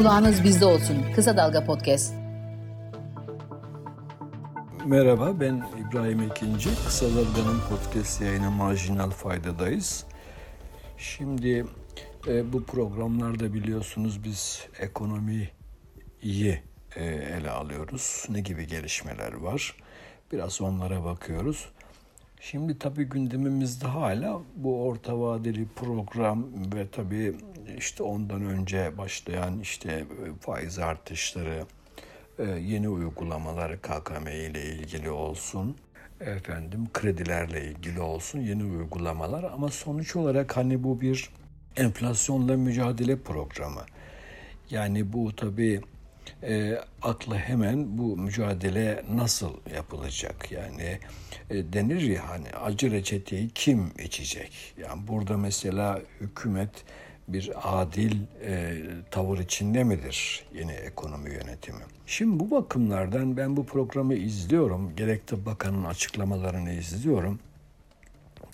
Kulağınız bizde olsun. Kısa Dalga Podcast. Merhaba ben İbrahim İkinci. Kısa Dalga'nın podcast yayını Marjinal Fayda'dayız. Şimdi e, bu programlarda biliyorsunuz biz ekonomiyi e, ele alıyoruz. Ne gibi gelişmeler var? Biraz onlara bakıyoruz. Şimdi tabii gündemimizde hala bu orta vadeli program ve tabii işte ondan önce başlayan işte faiz artışları, e, yeni uygulamaları KKM ile ilgili olsun, efendim kredilerle ilgili olsun yeni uygulamalar ama sonuç olarak hani bu bir enflasyonla mücadele programı. Yani bu tabii e, akla hemen bu mücadele nasıl yapılacak? Yani e, denir ya hani acı reçeteyi kim içecek? Yani burada mesela hükümet bir adil e, tavır içinde midir yeni ekonomi yönetimi? Şimdi bu bakımlardan ben bu programı izliyorum. Gerek bakanın açıklamalarını izliyorum.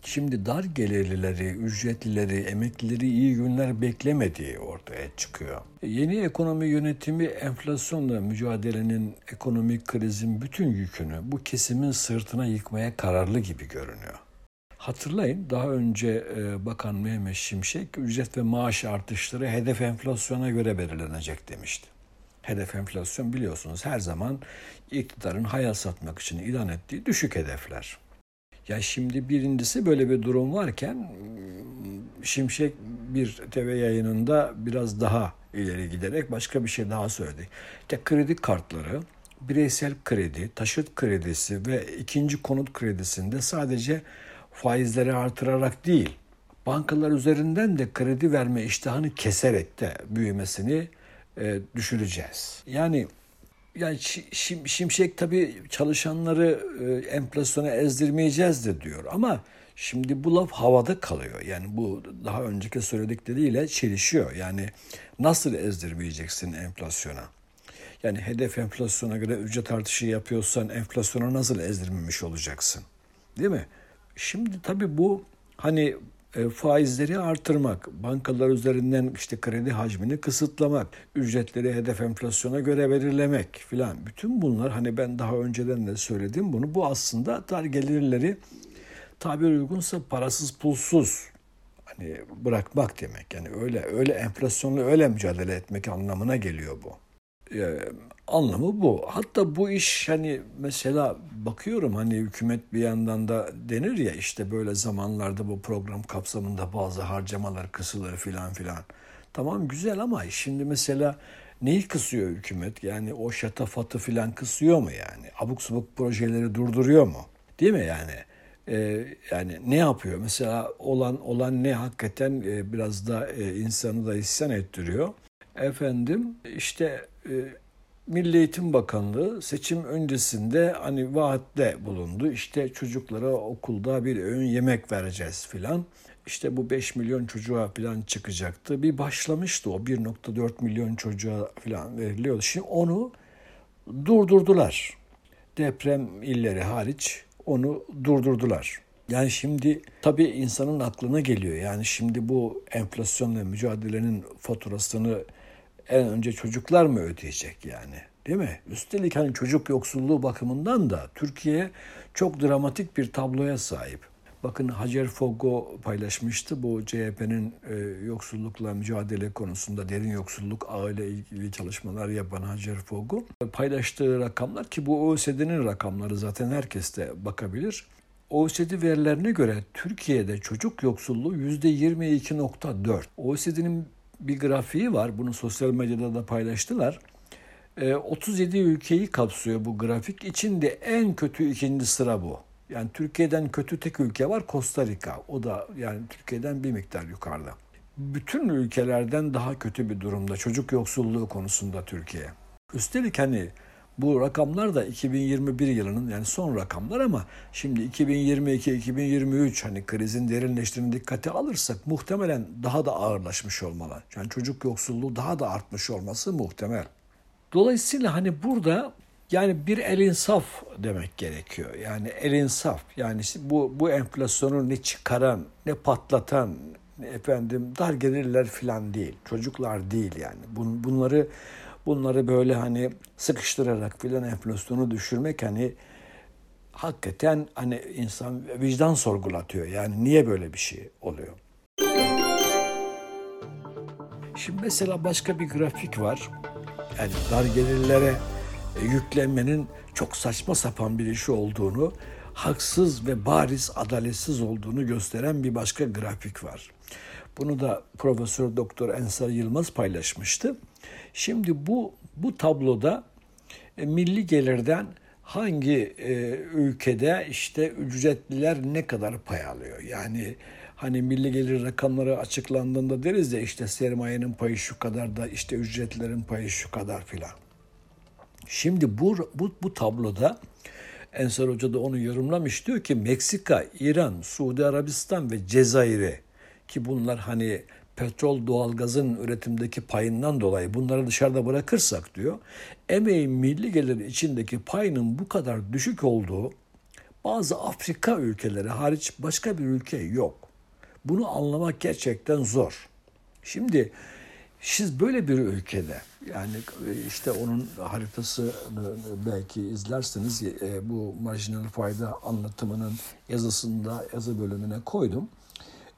Şimdi dar gelirlileri, ücretlileri, emeklileri iyi günler beklemediği ortaya çıkıyor. Yeni ekonomi yönetimi enflasyonla mücadelenin ekonomik krizin bütün yükünü bu kesimin sırtına yıkmaya kararlı gibi görünüyor. Hatırlayın daha önce e, Bakan Mehmet Şimşek ücret ve maaş artışları hedef enflasyona göre belirlenecek demişti. Hedef enflasyon biliyorsunuz her zaman iktidarın hayal satmak için ilan ettiği düşük hedefler. Ya şimdi birincisi böyle bir durum varken Şimşek bir TV yayınında biraz daha ileri giderek başka bir şey daha söyledi. İşte kredi kartları, bireysel kredi, taşıt kredisi ve ikinci konut kredisinde sadece faizleri artırarak değil, bankalar üzerinden de kredi verme iştahını keserek de büyümesini e, düşüreceğiz. Yani yani Şim, Şimşek tabii çalışanları e, enflasyona ezdirmeyeceğiz de diyor ama şimdi bu laf havada kalıyor. Yani bu daha önceki söyledikleriyle çelişiyor. Yani nasıl ezdirmeyeceksin enflasyona? Yani hedef enflasyona göre ücret artışı yapıyorsan enflasyona nasıl ezdirmemiş olacaksın? Değil mi? Şimdi tabii bu hani e, faizleri artırmak, bankalar üzerinden işte kredi hacmini kısıtlamak, ücretleri hedef enflasyona göre belirlemek filan. Bütün bunlar hani ben daha önceden de söyledim bunu. Bu aslında dar gelirleri tabir uygunsa parasız pulsuz hani bırakmak demek. Yani öyle öyle enflasyonla öyle mücadele etmek anlamına geliyor bu. Ee, anlamı bu. Hatta bu iş hani mesela bakıyorum hani hükümet bir yandan da denir ya işte böyle zamanlarda bu program kapsamında bazı harcamalar kısılır filan filan. Tamam güzel ama şimdi mesela neyi kısıyor hükümet? Yani o şatafatı filan kısıyor mu yani? Abuk subuk projeleri durduruyor mu? Değil mi yani? Ee, yani ne yapıyor? Mesela olan olan ne hakikaten e, biraz da e, insanı da isyan ettiriyor. Efendim işte e, Milli Eğitim Bakanlığı seçim öncesinde hani vaatte bulundu. İşte çocuklara okulda bir öğün yemek vereceğiz filan. İşte bu 5 milyon çocuğa filan çıkacaktı. Bir başlamıştı o 1.4 milyon çocuğa filan veriliyordu. Şimdi onu durdurdular. Deprem illeri hariç onu durdurdular. Yani şimdi tabii insanın aklına geliyor. Yani şimdi bu enflasyonla mücadelenin faturasını en önce çocuklar mı ödeyecek yani? Değil mi? Üstelik hani çocuk yoksulluğu bakımından da Türkiye çok dramatik bir tabloya sahip. Bakın Hacer Fogo paylaşmıştı bu CHP'nin e, yoksullukla mücadele konusunda derin yoksulluk ağıyla ilgili çalışmalar yapan Hacer Fogo. Paylaştığı rakamlar ki bu OECD'nin rakamları zaten herkes de bakabilir. OECD verilerine göre Türkiye'de çocuk yoksulluğu %22.4. OECD'nin bir grafiği var. Bunu sosyal medyada da paylaştılar. 37 ee, ülkeyi kapsıyor bu grafik. İçinde en kötü ikinci sıra bu. Yani Türkiye'den kötü tek ülke var Costa Rica. O da yani Türkiye'den bir miktar yukarıda. Bütün ülkelerden daha kötü bir durumda çocuk yoksulluğu konusunda Türkiye. Üstelik hani bu rakamlar da 2021 yılının yani son rakamlar ama şimdi 2022-2023 hani krizin derinleştiğini dikkate alırsak muhtemelen daha da ağırlaşmış olmalı. Yani çocuk yoksulluğu daha da artmış olması muhtemel. Dolayısıyla hani burada yani bir el insaf demek gerekiyor. Yani el insaf. Yani bu, bu enflasyonu ne çıkaran, ne patlatan, efendim dar gelirler falan değil. Çocuklar değil yani. Bun, bunları bunları böyle hani sıkıştırarak filan enflasyonu düşürmek hani hakikaten hani insan vicdan sorgulatıyor. Yani niye böyle bir şey oluyor? Şimdi mesela başka bir grafik var. Yani dar gelirlere yüklenmenin çok saçma sapan bir iş olduğunu, haksız ve bariz adaletsiz olduğunu gösteren bir başka grafik var. Bunu da Profesör Doktor Ensar Yılmaz paylaşmıştı. Şimdi bu bu tabloda e, milli gelirden hangi e, ülkede işte ücretliler ne kadar pay alıyor? Yani hani milli gelir rakamları açıklandığında deriz ya işte sermayenin payı şu kadar da işte ücretlerin payı şu kadar filan. Şimdi bu, bu, bu tabloda Ensar Hoca da onu yorumlamış diyor ki Meksika, İran, Suudi Arabistan ve Cezayir'i ki bunlar hani petrol doğalgazın üretimdeki payından dolayı bunları dışarıda bırakırsak diyor emeğin milli gelir içindeki payının bu kadar düşük olduğu bazı Afrika ülkeleri hariç başka bir ülke yok. Bunu anlamak gerçekten zor. Şimdi siz böyle bir ülkede yani işte onun haritası belki izlersiniz e, bu marjinal fayda anlatımının yazısında yazı bölümüne koydum.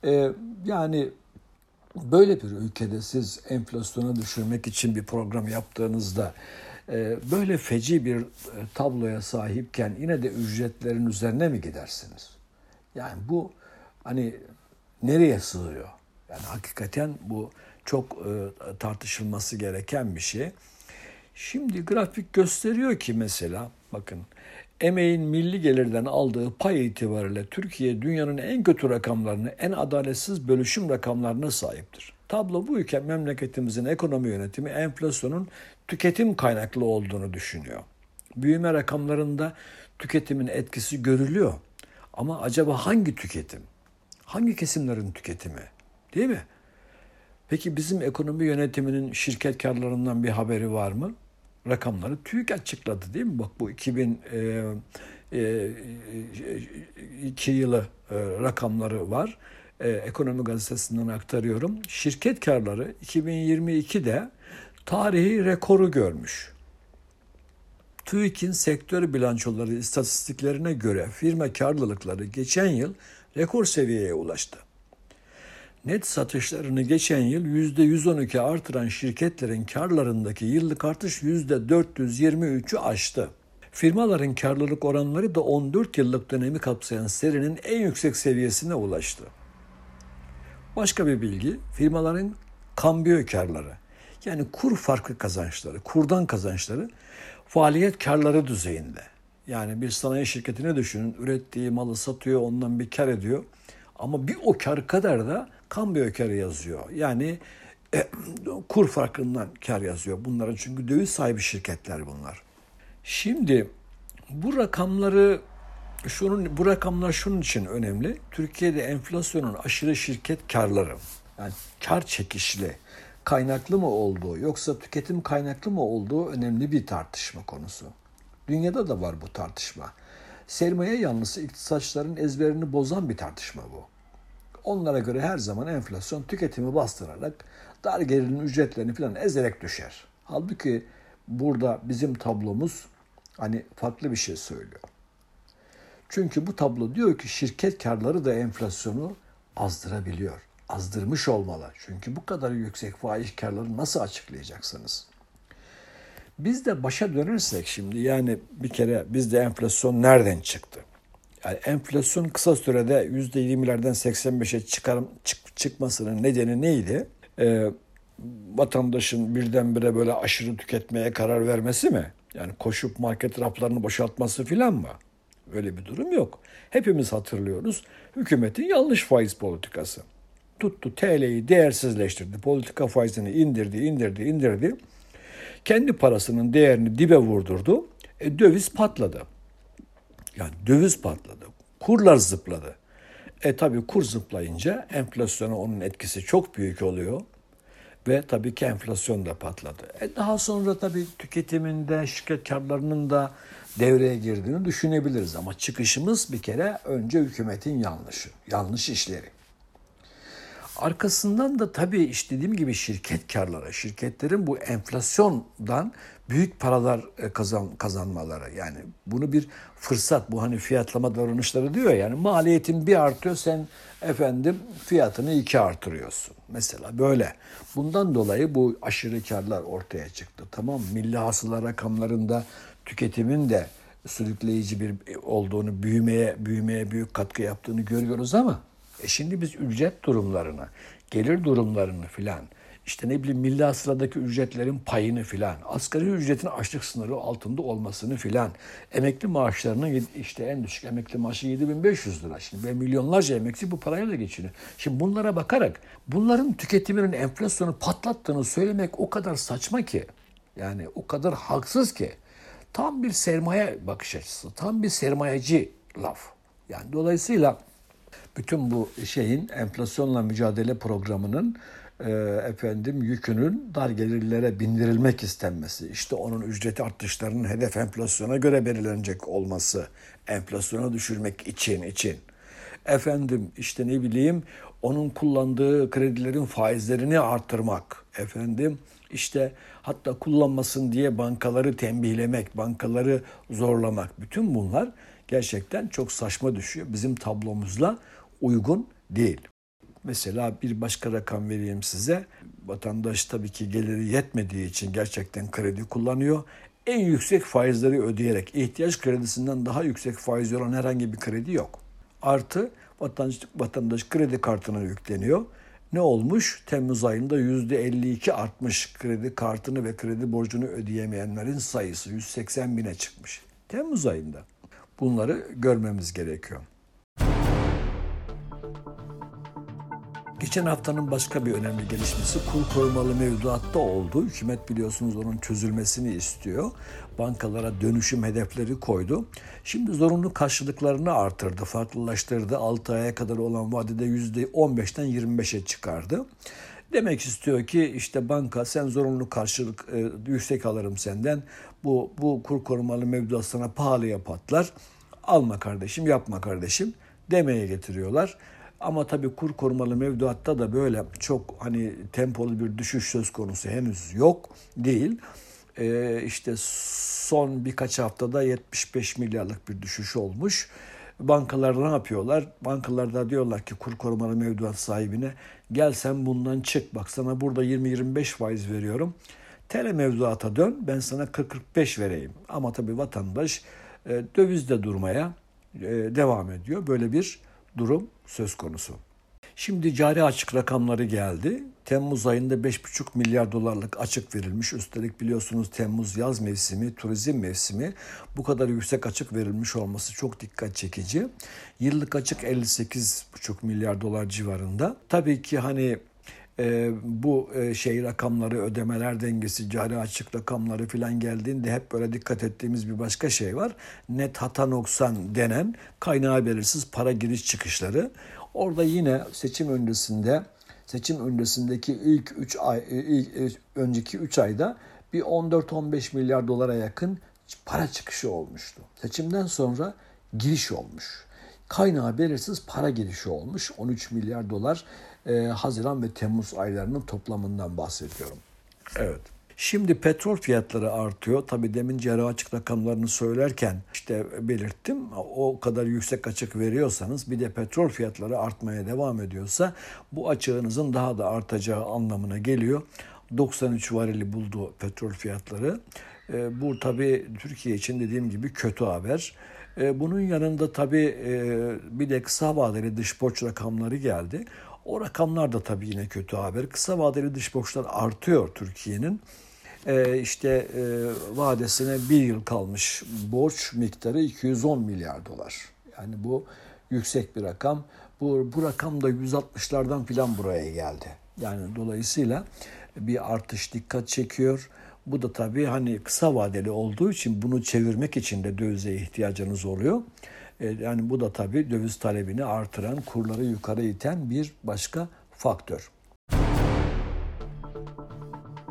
E, yani böyle bir ülkede siz enflasyonu düşürmek için bir program yaptığınızda e, böyle feci bir tabloya sahipken yine de ücretlerin üzerine mi gidersiniz? Yani bu hani nereye sığıyor? Yani hakikaten bu çok e, tartışılması gereken bir şey. Şimdi grafik gösteriyor ki mesela bakın emeğin milli gelirden aldığı pay itibariyle Türkiye dünyanın en kötü rakamlarını, en adaletsiz bölüşüm rakamlarına sahiptir. Tablo bu ülke memleketimizin ekonomi yönetimi enflasyonun tüketim kaynaklı olduğunu düşünüyor. Büyüme rakamlarında tüketimin etkisi görülüyor. Ama acaba hangi tüketim? Hangi kesimlerin tüketimi? Değil mi? Peki bizim ekonomi yönetiminin şirket karlarından bir haberi var mı? Rakamları TÜİK açıkladı değil mi? Bak bu 2002 yılı rakamları var. Ekonomi gazetesinden aktarıyorum. Şirket karları 2022'de tarihi rekoru görmüş. TÜİK'in sektör bilançoları istatistiklerine göre firma karlılıkları geçen yıl rekor seviyeye ulaştı. Net satışlarını geçen yıl %112 artıran şirketlerin karlarındaki yıllık artış %423'ü aştı. Firmaların karlılık oranları da 14 yıllık dönemi kapsayan serinin en yüksek seviyesine ulaştı. Başka bir bilgi, firmaların kambiyo karları yani kur farkı kazançları, kurdan kazançları faaliyet karları düzeyinde. Yani bir sanayi şirketine düşünün. Ürettiği malı satıyor, ondan bir kar ediyor. Ama bir o kar kadar da kambiyo karı yazıyor. Yani e, kur farkından kar yazıyor. Bunların çünkü döviz sahibi şirketler bunlar. Şimdi bu rakamları şunun bu rakamlar şunun için önemli. Türkiye'de enflasyonun aşırı şirket karları yani kar çekişli kaynaklı mı olduğu yoksa tüketim kaynaklı mı olduğu önemli bir tartışma konusu. Dünyada da var bu tartışma. Sermaye yanlısı iktisatçıların ezberini bozan bir tartışma bu. Onlara göre her zaman enflasyon tüketimi bastırarak dar gelirin ücretlerini falan ezerek düşer. Halbuki burada bizim tablomuz hani farklı bir şey söylüyor. Çünkü bu tablo diyor ki şirket karları da enflasyonu azdırabiliyor. Azdırmış olmalı. Çünkü bu kadar yüksek faiz karları nasıl açıklayacaksınız? Biz de başa dönersek şimdi yani bir kere bizde enflasyon nereden çıktı? Yani enflasyon kısa sürede %20'lerden 85'e çıkar, çık, çıkmasının nedeni neydi? Ee, vatandaşın birdenbire böyle aşırı tüketmeye karar vermesi mi? Yani koşup market raflarını boşaltması filan mı? Öyle bir durum yok. Hepimiz hatırlıyoruz. Hükümetin yanlış faiz politikası. Tuttu TL'yi değersizleştirdi. Politika faizini indirdi, indirdi, indirdi kendi parasının değerini dibe vurdurdu. E, döviz patladı. Yani döviz patladı. Kurlar zıpladı. E tabii kur zıplayınca enflasyona onun etkisi çok büyük oluyor. Ve tabii ki enflasyon da patladı. E daha sonra tabii tüketiminde, şirket karlarının da devreye girdiğini düşünebiliriz. Ama çıkışımız bir kere önce hükümetin yanlışı, yanlış işleri. Arkasından da tabii işte dediğim gibi şirket karları, şirketlerin bu enflasyondan büyük paralar e, kazan, kazanmaları. Yani bunu bir fırsat, bu hani fiyatlama davranışları diyor yani maliyetin bir artıyor sen efendim fiyatını iki artırıyorsun. Mesela böyle. Bundan dolayı bu aşırı karlar ortaya çıktı. Tamam milli hasıla rakamlarında tüketimin de sürükleyici bir olduğunu, büyümeye büyümeye büyük katkı yaptığını görüyoruz ama e şimdi biz ücret durumlarını, gelir durumlarını filan, işte ne bileyim milli hasıladaki ücretlerin payını filan, asgari ücretin açlık sınırı altında olmasını filan, emekli maaşlarının işte en düşük emekli maaşı 7500 lira. Şimdi ve milyonlarca emekli bu parayla geçiniyor. Şimdi bunlara bakarak bunların tüketiminin enflasyonu patlattığını söylemek o kadar saçma ki. Yani o kadar haksız ki. Tam bir sermaye bakış açısı, tam bir sermayeci laf. Yani dolayısıyla bütün bu şeyin enflasyonla mücadele programının e, efendim yükünün dar gelirlere bindirilmek istenmesi, işte onun ücreti artışlarının hedef enflasyona göre belirlenecek olması, enflasyona düşürmek için için. Efendim işte ne bileyim onun kullandığı kredilerin faizlerini arttırmak. Efendim işte hatta kullanmasın diye bankaları tembihlemek, bankaları zorlamak. Bütün bunlar gerçekten çok saçma düşüyor. Bizim tablomuzla uygun değil. Mesela bir başka rakam vereyim size. Vatandaş tabii ki geliri yetmediği için gerçekten kredi kullanıyor. En yüksek faizleri ödeyerek ihtiyaç kredisinden daha yüksek faiz olan herhangi bir kredi yok. Artı vatandaş, vatandaş kredi kartına yükleniyor. Ne olmuş? Temmuz ayında %52 artmış kredi kartını ve kredi borcunu ödeyemeyenlerin sayısı 180 bine çıkmış. Temmuz ayında. Bunları görmemiz gerekiyor. Geçen haftanın başka bir önemli gelişmesi kur korumalı mevduatta oldu. Hükümet biliyorsunuz onun çözülmesini istiyor. Bankalara dönüşüm hedefleri koydu. Şimdi zorunlu karşılıklarını artırdı, farklılaştırdı. 6 aya kadar olan vadede %15'ten 25'e çıkardı. Demek istiyor ki işte banka sen zorunlu karşılık e, yüksek alırım senden. Bu bu kur korumalı mevduat sana pahalıya patlar. Alma kardeşim, yapma kardeşim demeye getiriyorlar. Ama tabii kur korumalı mevduatta da böyle çok hani tempolu bir düşüş söz konusu henüz yok değil. Ee, işte son birkaç haftada 75 milyarlık bir düşüş olmuş. Bankalar ne yapıyorlar? Bankalar da diyorlar ki kur korumalı mevduat sahibine gel sen bundan çık bak sana burada 20-25 faiz veriyorum. Tele mevduata dön ben sana 40-45 vereyim. Ama tabii vatandaş e, dövizde durmaya e, devam ediyor. Böyle bir durum söz konusu. Şimdi cari açık rakamları geldi. Temmuz ayında 5,5 milyar dolarlık açık verilmiş. Üstelik biliyorsunuz Temmuz yaz mevsimi, turizm mevsimi. Bu kadar yüksek açık verilmiş olması çok dikkat çekici. Yıllık açık 58,5 milyar dolar civarında. Tabii ki hani e, bu e, şey rakamları, ödemeler dengesi, cari açık rakamları filan geldiğinde hep böyle dikkat ettiğimiz bir başka şey var. Net hata noksan denen kaynağı belirsiz para giriş çıkışları. Orada yine seçim öncesinde seçim öncesindeki ilk 3 ay ilk, önceki 3 ayda bir 14-15 milyar dolara yakın para çıkışı olmuştu. Seçimden sonra giriş olmuş. Kaynağı belirsiz para girişi olmuş. 13 milyar dolar e, Haziran ve Temmuz aylarının toplamından bahsediyorum. Evet. Şimdi petrol fiyatları artıyor. Tabii demin cerrah açık rakamlarını söylerken işte belirttim. O kadar yüksek açık veriyorsanız bir de petrol fiyatları artmaya devam ediyorsa bu açığınızın daha da artacağı anlamına geliyor. 93 varili buldu petrol fiyatları. E, bu tabii Türkiye için dediğim gibi kötü haber. E, bunun yanında tabii e, bir de kısa vadeli dış borç rakamları geldi. O rakamlar da tabii yine kötü haber. Kısa vadeli dış borçlar artıyor Türkiye'nin. Ee, işte e, vadesine bir yıl kalmış borç miktarı 210 milyar dolar. Yani bu yüksek bir rakam. Bu, bu rakam da 160'lardan filan buraya geldi. Yani dolayısıyla bir artış dikkat çekiyor. Bu da tabii hani kısa vadeli olduğu için bunu çevirmek için de dövize ihtiyacınız oluyor. E, yani bu da tabii döviz talebini artıran, kurları yukarı iten bir başka faktör.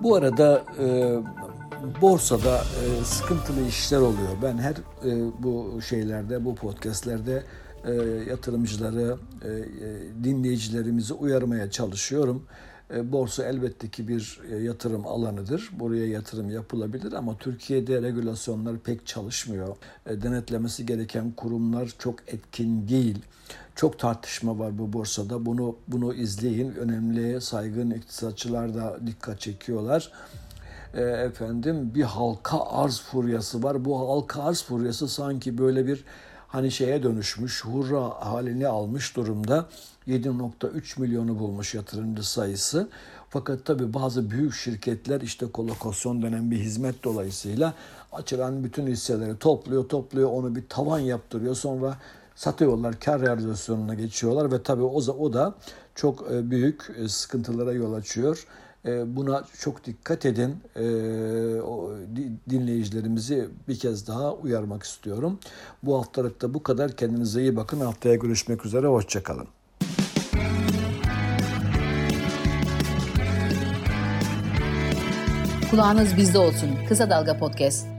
Bu arada e, borsada e, sıkıntılı işler oluyor. Ben her e, bu şeylerde, bu podcastlerde e, yatırımcıları, e, e, dinleyicilerimizi uyarmaya çalışıyorum. E, borsa elbette ki bir e, yatırım alanıdır. Buraya yatırım yapılabilir ama Türkiye'de regülasyonlar pek çalışmıyor. E, denetlemesi gereken kurumlar çok etkin değil. Çok tartışma var bu borsada. Bunu bunu izleyin. Önemli saygın iktisatçılar da dikkat çekiyorlar. efendim bir halka arz furyası var. Bu halka arz furyası sanki böyle bir hani şeye dönüşmüş, hurra halini almış durumda. 7.3 milyonu bulmuş yatırımcı sayısı. Fakat tabii bazı büyük şirketler işte kolokasyon denen bir hizmet dolayısıyla açılan bütün hisseleri topluyor, topluyor, onu bir tavan yaptırıyor. Sonra satıyorlar, kar realizasyonuna geçiyorlar ve tabii o, o da çok e, büyük e, sıkıntılara yol açıyor. E, buna çok dikkat edin. Dinleyicilerimizi bir kez daha uyarmak istiyorum. Bu haftalıkta bu kadar. Kendinize iyi bakın. Haftaya görüşmek üzere. Hoşçakalın. Kulağınız bizde olsun. Kısa Dalga Podcast.